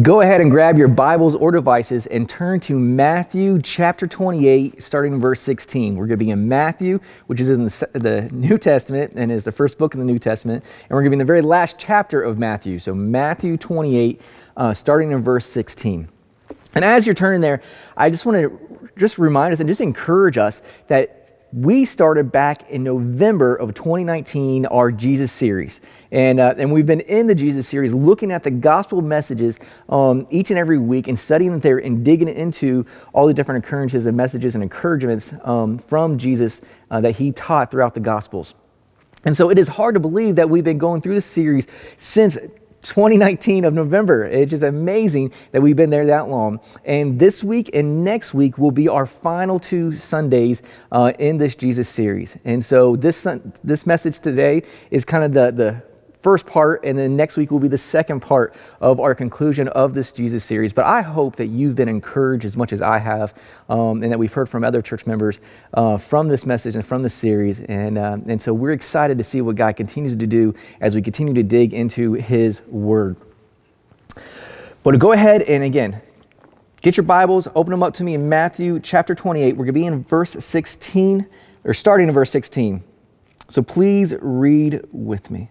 Go ahead and grab your Bibles or devices and turn to Matthew chapter 28, starting in verse 16. We're going to be in Matthew, which is in the, the, New Testament and is the first book in the New Testament. And we're going to be in the very last chapter of Matthew. So, Matthew 28, uh, starting in verse 16. And as you're turning there, I just want to just remind us and just encourage us that we started back in November of 2019 our Jesus series. And, uh, and we've been in the Jesus series looking at the gospel messages um, each and every week and studying there and digging into all the different occurrences and messages and encouragements um, from Jesus uh, that he taught throughout the gospels. And so it is hard to believe that we've been going through this series since 2019 of November. It's just amazing that we've been there that long. And this week and next week will be our final two Sundays uh, in this Jesus series. And so this, this message today is kind of the, the first part, and then next week will be the second part of our conclusion of this Jesus series. But I hope that you've been encouraged as much as I have, um, and that we've heard from other church members uh, from this message and from this series. And, uh, and so we're excited to see what God continues to do as we continue to dig into His Word. But go ahead and again, get your Bibles, open them up to me in Matthew chapter 28. We're going to be in verse 16, or starting in verse 16. So please read with me.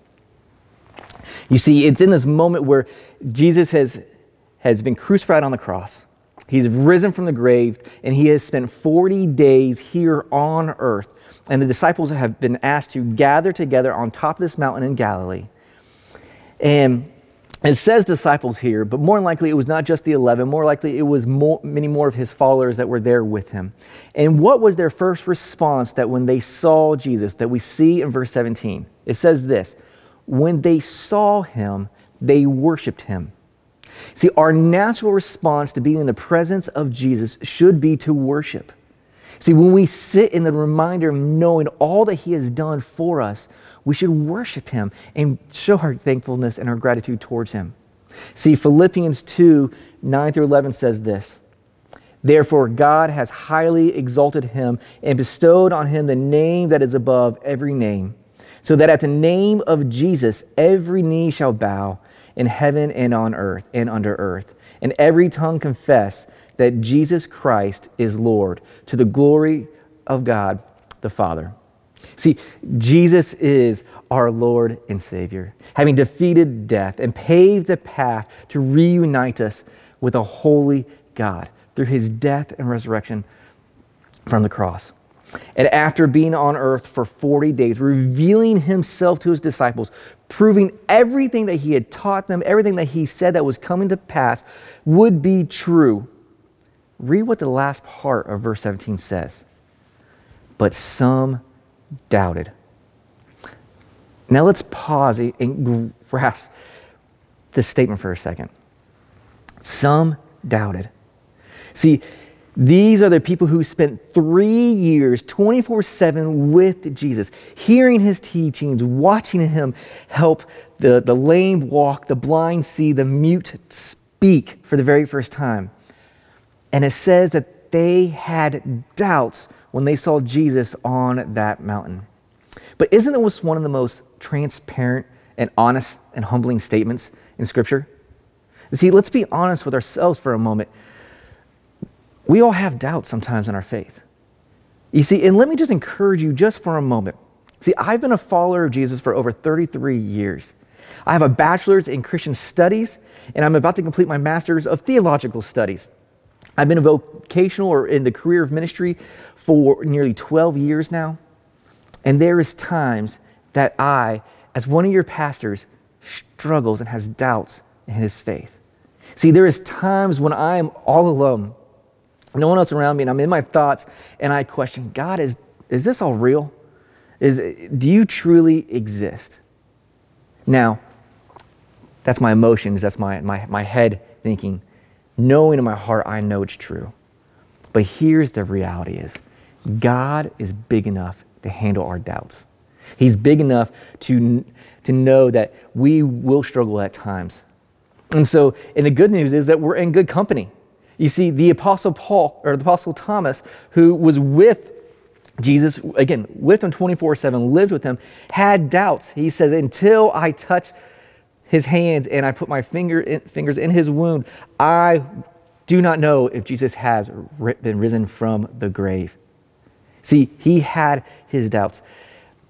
You see, it's in this moment where Jesus has, has been crucified on the cross. He's risen from the grave, and he has spent 40 days here on earth. And the disciples have been asked to gather together on top of this mountain in Galilee. And it says disciples here, but more likely it was not just the 11. More likely it was more, many more of his followers that were there with him. And what was their first response that when they saw Jesus, that we see in verse 17? It says this when they saw him, they worshiped him. See, our natural response to being in the presence of Jesus should be to worship. See, when we sit in the reminder of knowing all that he has done for us, we should worship him and show our thankfulness and our gratitude towards him. See, Philippians 2 9 through 11 says this Therefore, God has highly exalted him and bestowed on him the name that is above every name so that at the name of Jesus, every knee shall bow in heaven and on earth and under earth, and every tongue confess that Jesus Christ is Lord to the glory of God the Father. See, Jesus is our Lord and Savior, having defeated death and paved the path to reunite us with a holy God through his death and resurrection from the cross. And after being on earth for 40 days, revealing himself to his disciples, proving everything that he had taught them, everything that he said that was coming to pass would be true. Read what the last part of verse 17 says. But some doubted. Now let's pause and grasp this statement for a second. Some doubted. See, these are the people who spent three years, 24 7 with Jesus, hearing his teachings, watching him help the, the lame walk, the blind see, the mute speak for the very first time. And it says that they had doubts when they saw Jesus on that mountain. But isn't it one of the most transparent and honest and humbling statements in Scripture? See, let's be honest with ourselves for a moment. We all have doubts sometimes in our faith. You see, and let me just encourage you just for a moment. See, I've been a follower of Jesus for over 33 years. I have a bachelor's in Christian studies, and I'm about to complete my master's of theological studies. I've been a vocational or in the career of ministry for nearly 12 years now. And there is times that I, as one of your pastors, struggles and has doubts in his faith. See, there is times when I am all alone no one else around me, and I'm in my thoughts, and I question God, is, is this all real? Is, do you truly exist? Now, That's my emotions, that's my, my, my head thinking. Knowing in my heart, I know it's true. But here's the reality is God is big enough to handle our doubts. He's big enough to, to know that we will struggle at times. And so, and the good news is that we're in good company. You see, the Apostle Paul, or the Apostle Thomas, who was with Jesus, again, with him 24 7, lived with him, had doubts. He says, Until I touch his hands and I put my finger in, fingers in his wound, I do not know if Jesus has been risen from the grave. See, he had his doubts,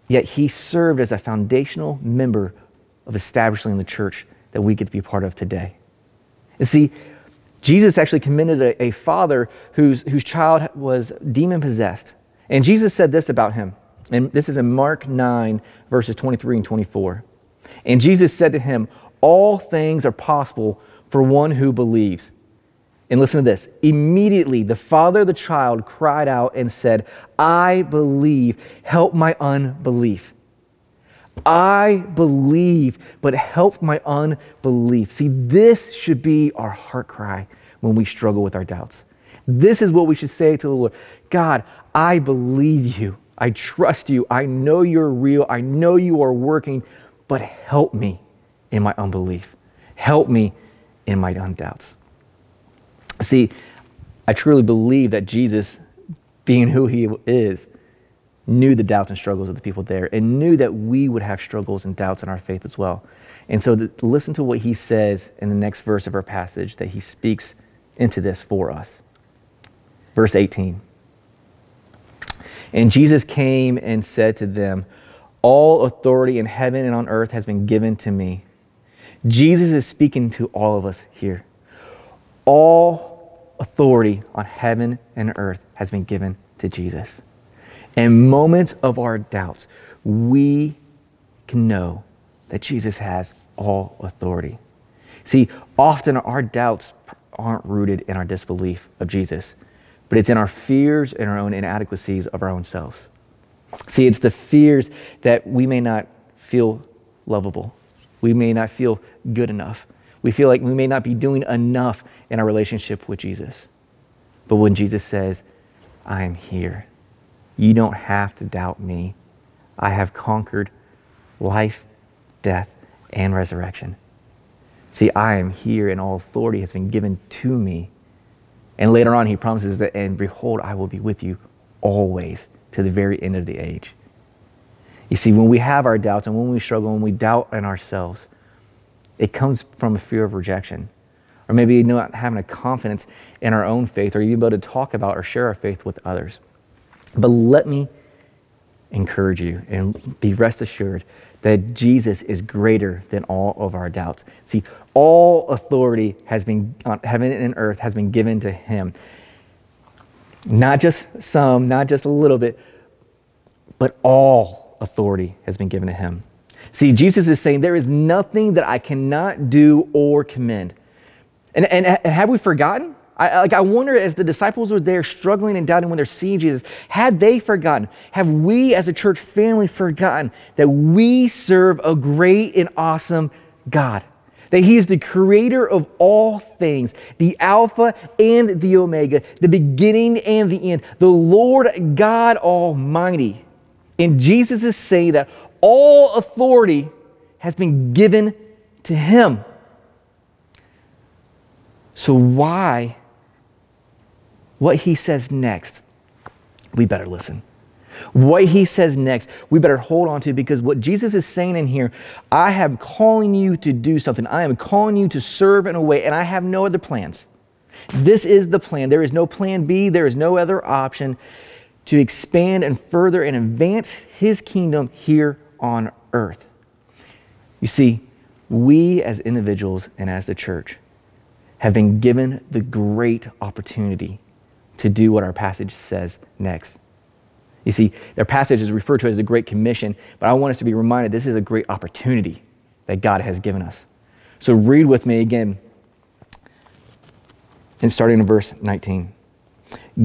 yet he served as a foundational member of establishing the church that we get to be part of today. And see, Jesus actually commended a, a father whose, whose child was demon possessed. And Jesus said this about him. And this is in Mark 9, verses 23 and 24. And Jesus said to him, All things are possible for one who believes. And listen to this. Immediately, the father of the child cried out and said, I believe, help my unbelief. I believe, but help my unbelief. See, this should be our heart cry when we struggle with our doubts. This is what we should say to the Lord God, I believe you. I trust you. I know you're real. I know you are working, but help me in my unbelief. Help me in my undoubts. See, I truly believe that Jesus, being who he is, knew the doubts and struggles of the people there and knew that we would have struggles and doubts in our faith as well. And so, the, listen to what he says in the next verse of our passage that he speaks into this for us. Verse 18. And Jesus came and said to them, All authority in heaven and on earth has been given to me. Jesus is speaking to all of us here. All authority on heaven and earth has been given to Jesus. In moments of our doubts, we can know that Jesus has all authority. See, often our doubts aren't rooted in our disbelief of Jesus, but it's in our fears and our own inadequacies of our own selves. See, it's the fears that we may not feel lovable, we may not feel good enough, we feel like we may not be doing enough in our relationship with Jesus. But when Jesus says, I am here, you don't have to doubt me. I have conquered life, death, and resurrection. See, I am here, and all authority has been given to me. And later on, he promises that, and behold, I will be with you always to the very end of the age. You see, when we have our doubts and when we struggle, when we doubt in ourselves, it comes from a fear of rejection. Or maybe not having a confidence in our own faith or even able to talk about or share our faith with others. But let me encourage you and be rest assured that Jesus is greater than all of our doubts. See, all authority has been on heaven and earth has been given to him. Not just some, not just a little bit, but all authority has been given to him. See, Jesus is saying there is nothing that I cannot do or commend. And, and, and have we forgotten? I, like, I wonder as the disciples were there struggling and doubting when they're seeing Jesus, had they forgotten? Have we as a church family forgotten that we serve a great and awesome God? That He is the creator of all things, the Alpha and the Omega, the beginning and the end, the Lord God Almighty. And Jesus is saying that all authority has been given to Him. So, why what he says next, we better listen. What he says next, we better hold on to because what Jesus is saying in here, I am calling you to do something. I am calling you to serve in a way, and I have no other plans. This is the plan. There is no plan B, there is no other option to expand and further and advance his kingdom here on earth. You see, we as individuals and as the church have been given the great opportunity to do what our passage says next. You see, their passage is referred to as the Great Commission, but I want us to be reminded this is a great opportunity that God has given us. So read with me again, and starting in verse 19.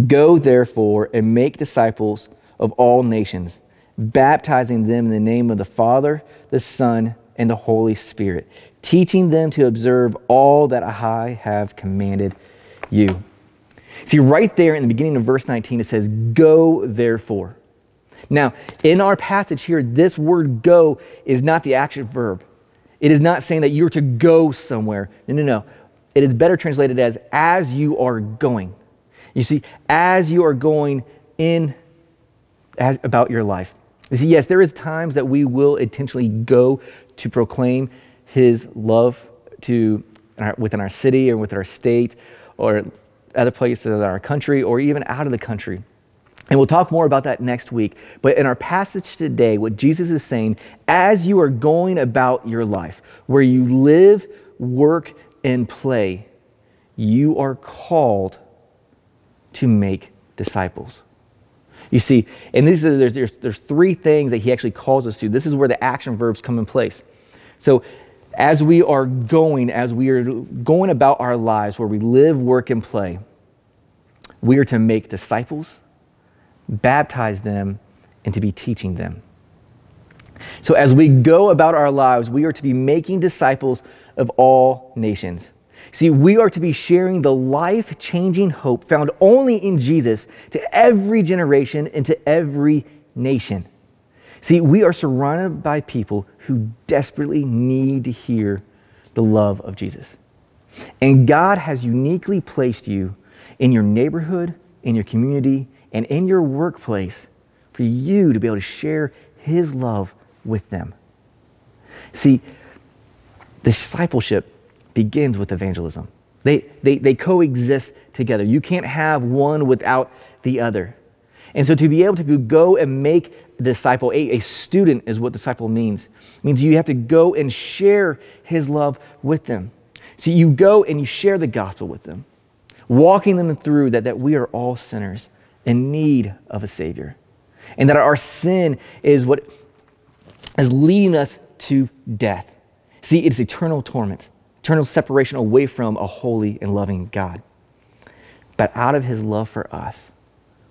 Go therefore and make disciples of all nations, baptizing them in the name of the Father, the Son, and the Holy Spirit, teaching them to observe all that I have commanded you. See, right there in the beginning of verse 19, it says, Go therefore. Now, in our passage here, this word go is not the action verb. It is not saying that you're to go somewhere. No, no, no. It is better translated as as you are going. You see, as you are going in as, about your life. You see, yes, there is times that we will intentionally go to proclaim his love to our, within our city or within our state or other places in our country or even out of the country. And we'll talk more about that next week. But in our passage today, what Jesus is saying, as you are going about your life, where you live, work, and play, you are called to make disciples. You see, and these are, there's, there's, there's three things that he actually calls us to. This is where the action verbs come in place. So, as we are going, as we are going about our lives, where we live, work, and play, we are to make disciples, baptize them, and to be teaching them. So, as we go about our lives, we are to be making disciples of all nations. See, we are to be sharing the life changing hope found only in Jesus to every generation and to every nation. See, we are surrounded by people who desperately need to hear the love of Jesus. And God has uniquely placed you in your neighborhood, in your community, and in your workplace for you to be able to share His love with them. See, discipleship begins with evangelism. They, they, they coexist together. You can't have one without the other. And so to be able to go and make a disciple, a, a student is what disciple means. It means you have to go and share his love with them. So you go and you share the gospel with them, walking them through that, that we are all sinners in need of a Savior. And that our sin is what is leading us to death. See, it's eternal torment eternal separation away from a holy and loving God. But out of his love for us,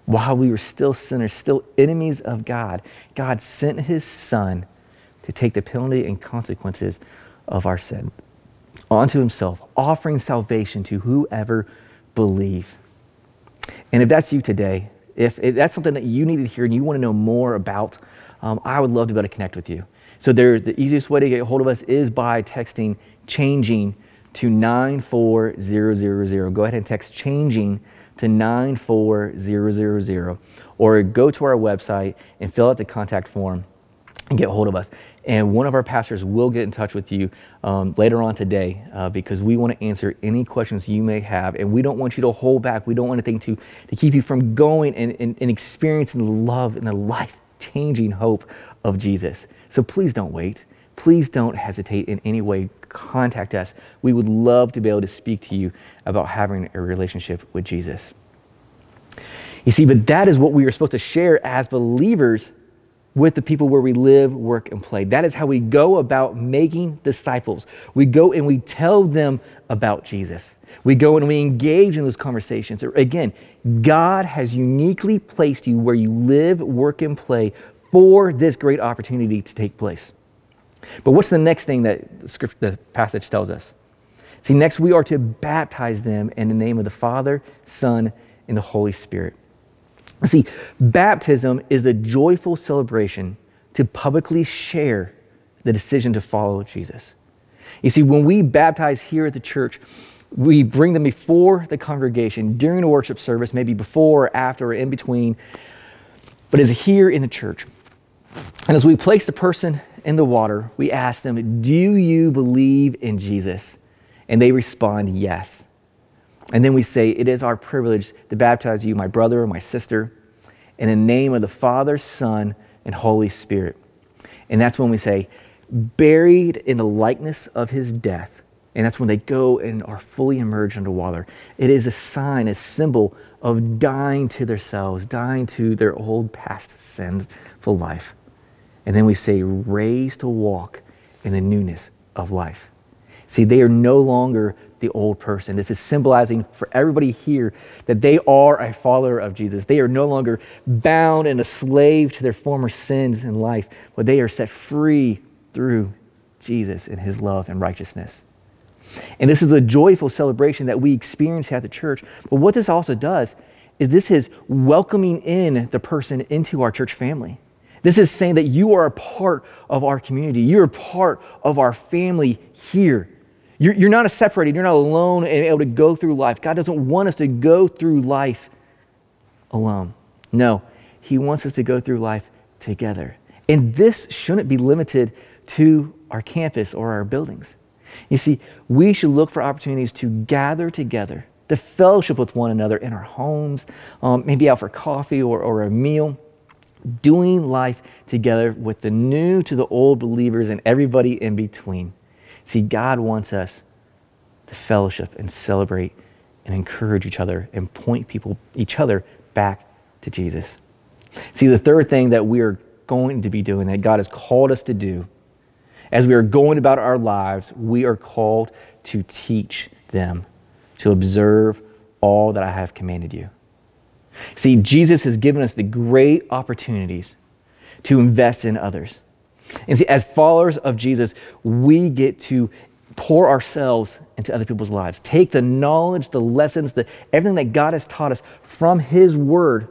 while we were still sinners, still enemies of God, God sent his son to take the penalty and consequences of our sin onto himself, offering salvation to whoever believes. And if that's you today, if, if that's something that you need to hear and you want to know more about, um, I would love to be able to connect with you. So there, the easiest way to get a hold of us is by texting changing to 94000. Go ahead and text changing to 94000 or go to our website and fill out the contact form and get hold of us. And one of our pastors will get in touch with you um, later on today uh, because we want to answer any questions you may have. And we don't want you to hold back. We don't want anything to, to keep you from going and, and, and experiencing the love and the life changing hope of Jesus. So please don't wait. Please don't hesitate in any way contact us. We would love to be able to speak to you about having a relationship with Jesus. You see, but that is what we are supposed to share as believers with the people where we live, work, and play. That is how we go about making disciples. We go and we tell them about Jesus. We go and we engage in those conversations. Again, God has uniquely placed you where you live, work, and play for this great opportunity to take place. But what's the next thing that the, script, the passage tells us? See, next we are to baptize them in the name of the Father, Son, and the Holy Spirit. See, baptism is a joyful celebration to publicly share the decision to follow Jesus. You see, when we baptize here at the church, we bring them before the congregation during a worship service, maybe before or after or in between, but is here in the church. And as we place the person in the water, we ask them, Do you believe in Jesus? And they respond, Yes. And then we say, It is our privilege to baptize you, my brother or my sister, in the name of the Father, Son, and Holy Spirit. And that's when we say, Buried in the likeness of his death. And that's when they go and are fully immersed underwater. It is a sign, a symbol of dying to themselves, dying to their old past sinful life. And then we say, raised to walk in the newness of life. See, they are no longer the old person. This is symbolizing for everybody here that they are a follower of Jesus. They are no longer bound and a slave to their former sins in life, but they are set free through Jesus and his love and righteousness. And this is a joyful celebration that we experience at the church. But what this also does is this is welcoming in the person into our church family. This is saying that you are a part of our community. You're a part of our family here. You're, you're not a separated, you're not alone and able to go through life. God doesn't want us to go through life alone. No, He wants us to go through life together. And this shouldn't be limited to our campus or our buildings. You see, we should look for opportunities to gather together, to fellowship with one another in our homes, um, maybe out for coffee or, or a meal, doing life together with the new to the old believers and everybody in between. See, God wants us to fellowship and celebrate and encourage each other and point people, each other back to Jesus. See, the third thing that we are going to be doing, that God has called us to do, as we are going about our lives, we are called to teach them, to observe all that I have commanded you. See, Jesus has given us the great opportunities to invest in others. And see, as followers of Jesus, we get to pour ourselves into other people's lives. Take the knowledge, the lessons, the, everything that God has taught us from His Word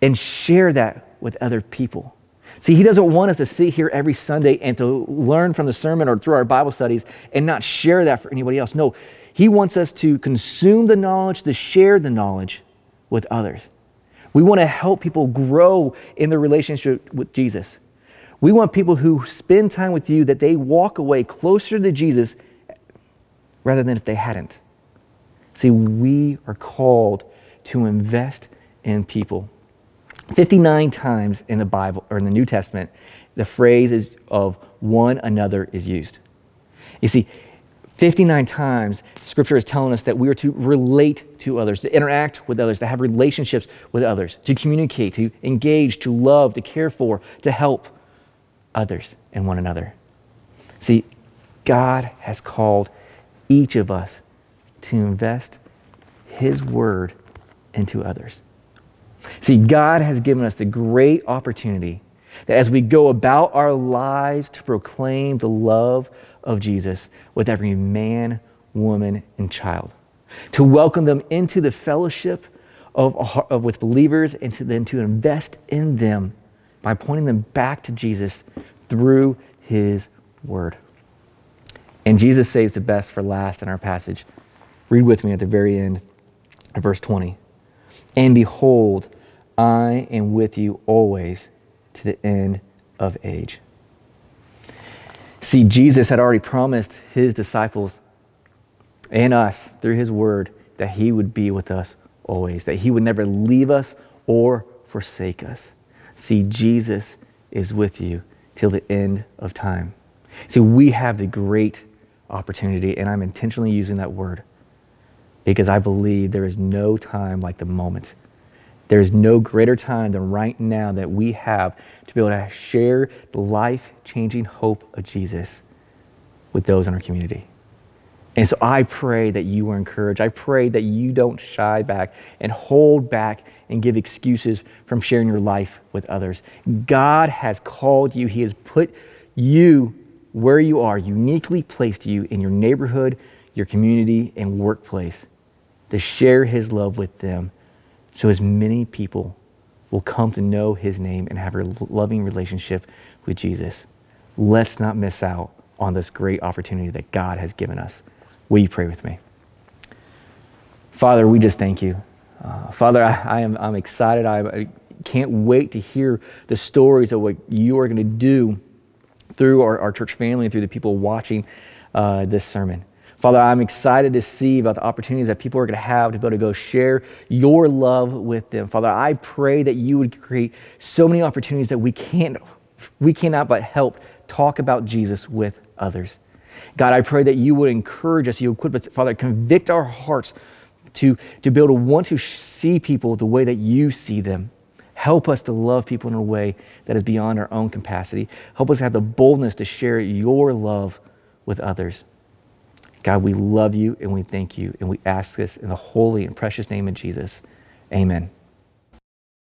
and share that with other people. See, He doesn't want us to sit here every Sunday and to learn from the sermon or through our Bible studies and not share that for anybody else. No, He wants us to consume the knowledge, to share the knowledge with others. We want to help people grow in their relationship with Jesus. We want people who spend time with you that they walk away closer to Jesus rather than if they hadn't. See, we are called to invest in people. 59 times in the Bible or in the New Testament, the phrase is of one another is used. You see, 59 times scripture is telling us that we are to relate to others, to interact with others, to have relationships with others, to communicate, to engage, to love, to care for, to help others and one another. See, God has called each of us to invest His word into others. See, God has given us the great opportunity that as we go about our lives to proclaim the love of Jesus with every man, woman, and child, to welcome them into the fellowship of, of with believers, and to then to invest in them by pointing them back to Jesus through his word. And Jesus saves the best for last in our passage. Read with me at the very end of verse 20. And behold, I am with you always to the end of age. See, Jesus had already promised his disciples and us through his word that he would be with us always, that he would never leave us or forsake us. See, Jesus is with you till the end of time. See, we have the great opportunity, and I'm intentionally using that word because I believe there is no time like the moment. There is no greater time than right now that we have to be able to share the life changing hope of Jesus with those in our community. And so I pray that you are encouraged. I pray that you don't shy back and hold back and give excuses from sharing your life with others. God has called you, He has put you where you are, uniquely placed you in your neighborhood, your community, and workplace to share His love with them so as many people will come to know His name and have a loving relationship with Jesus. Let's not miss out on this great opportunity that God has given us. Will you pray with me? Father, we just thank you. Uh, Father, I, I, am I'm excited. I, I can't wait to hear the stories of what you are going to do through our, our church family and through the people watching uh, this sermon. Father, I'm excited to see about the opportunities that people are going to have to be able to go share your love with them. Father, I pray that you would create so many opportunities that we can't, we cannot but help talk about Jesus with others. God, I pray that you would encourage us, you equip us, Father, convict our hearts to, to be able to want to see people the way that you see them. Help us to love people in a way that is beyond our own capacity. Help us have the boldness to share your love with others. God, we love you and we thank you, and we ask this in the holy and precious name of Jesus. Amen.